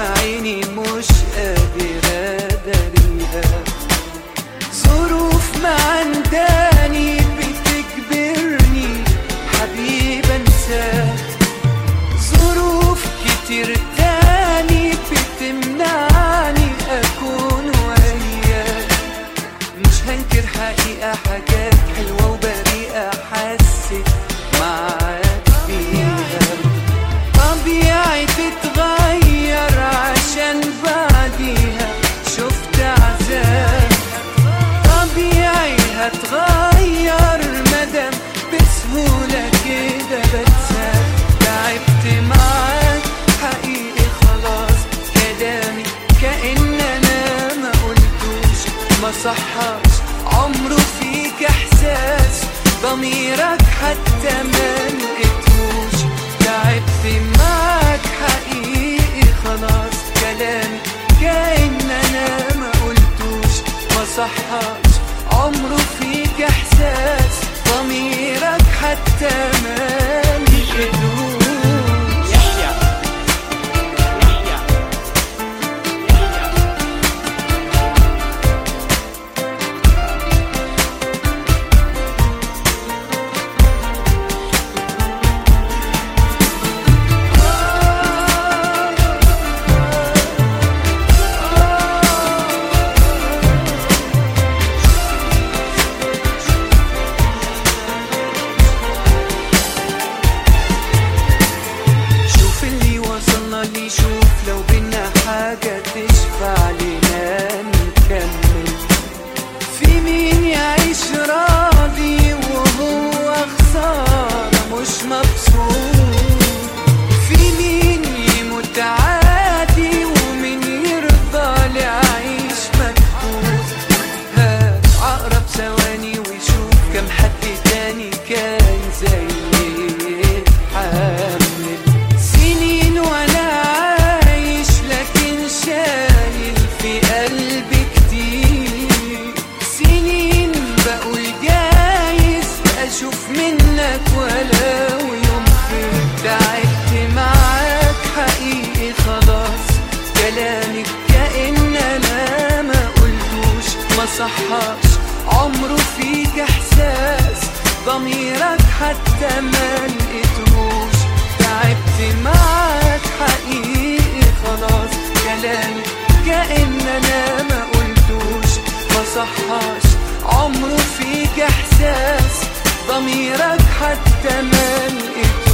عيني مش قادر داريها ظروف ما عنداني بتجبرني حبيب أنسى. ظروف كتير تاني بتمنعني أكون وياك مش هنكر حقيقة حاجة هتغير مدام بسهولة كده بتسال تعبت معاك حقيقي خلاص. كلامي كأن أنا ما قلتوش ما صحاش عمره فيك إحساس ضميرك حتى ما يعني كان زي حامل. سنين وأنا عايش لكن شايل في قلبي كتير. سنين بقول جايز أشوف منك ولو يوم تعبت معاك. حقيقي خلاص كلامك كأن أنا ما قلتوش ما صحاش. عمره فيك إحساس ضميرك حتى ما لقيتهوش. تعبت معاك حقيقي خلاص. كلامي كأن أنا ما قلتوش. ما صحاش عمره فيك إحساس. ضميرك حتى ما لقيتهوش.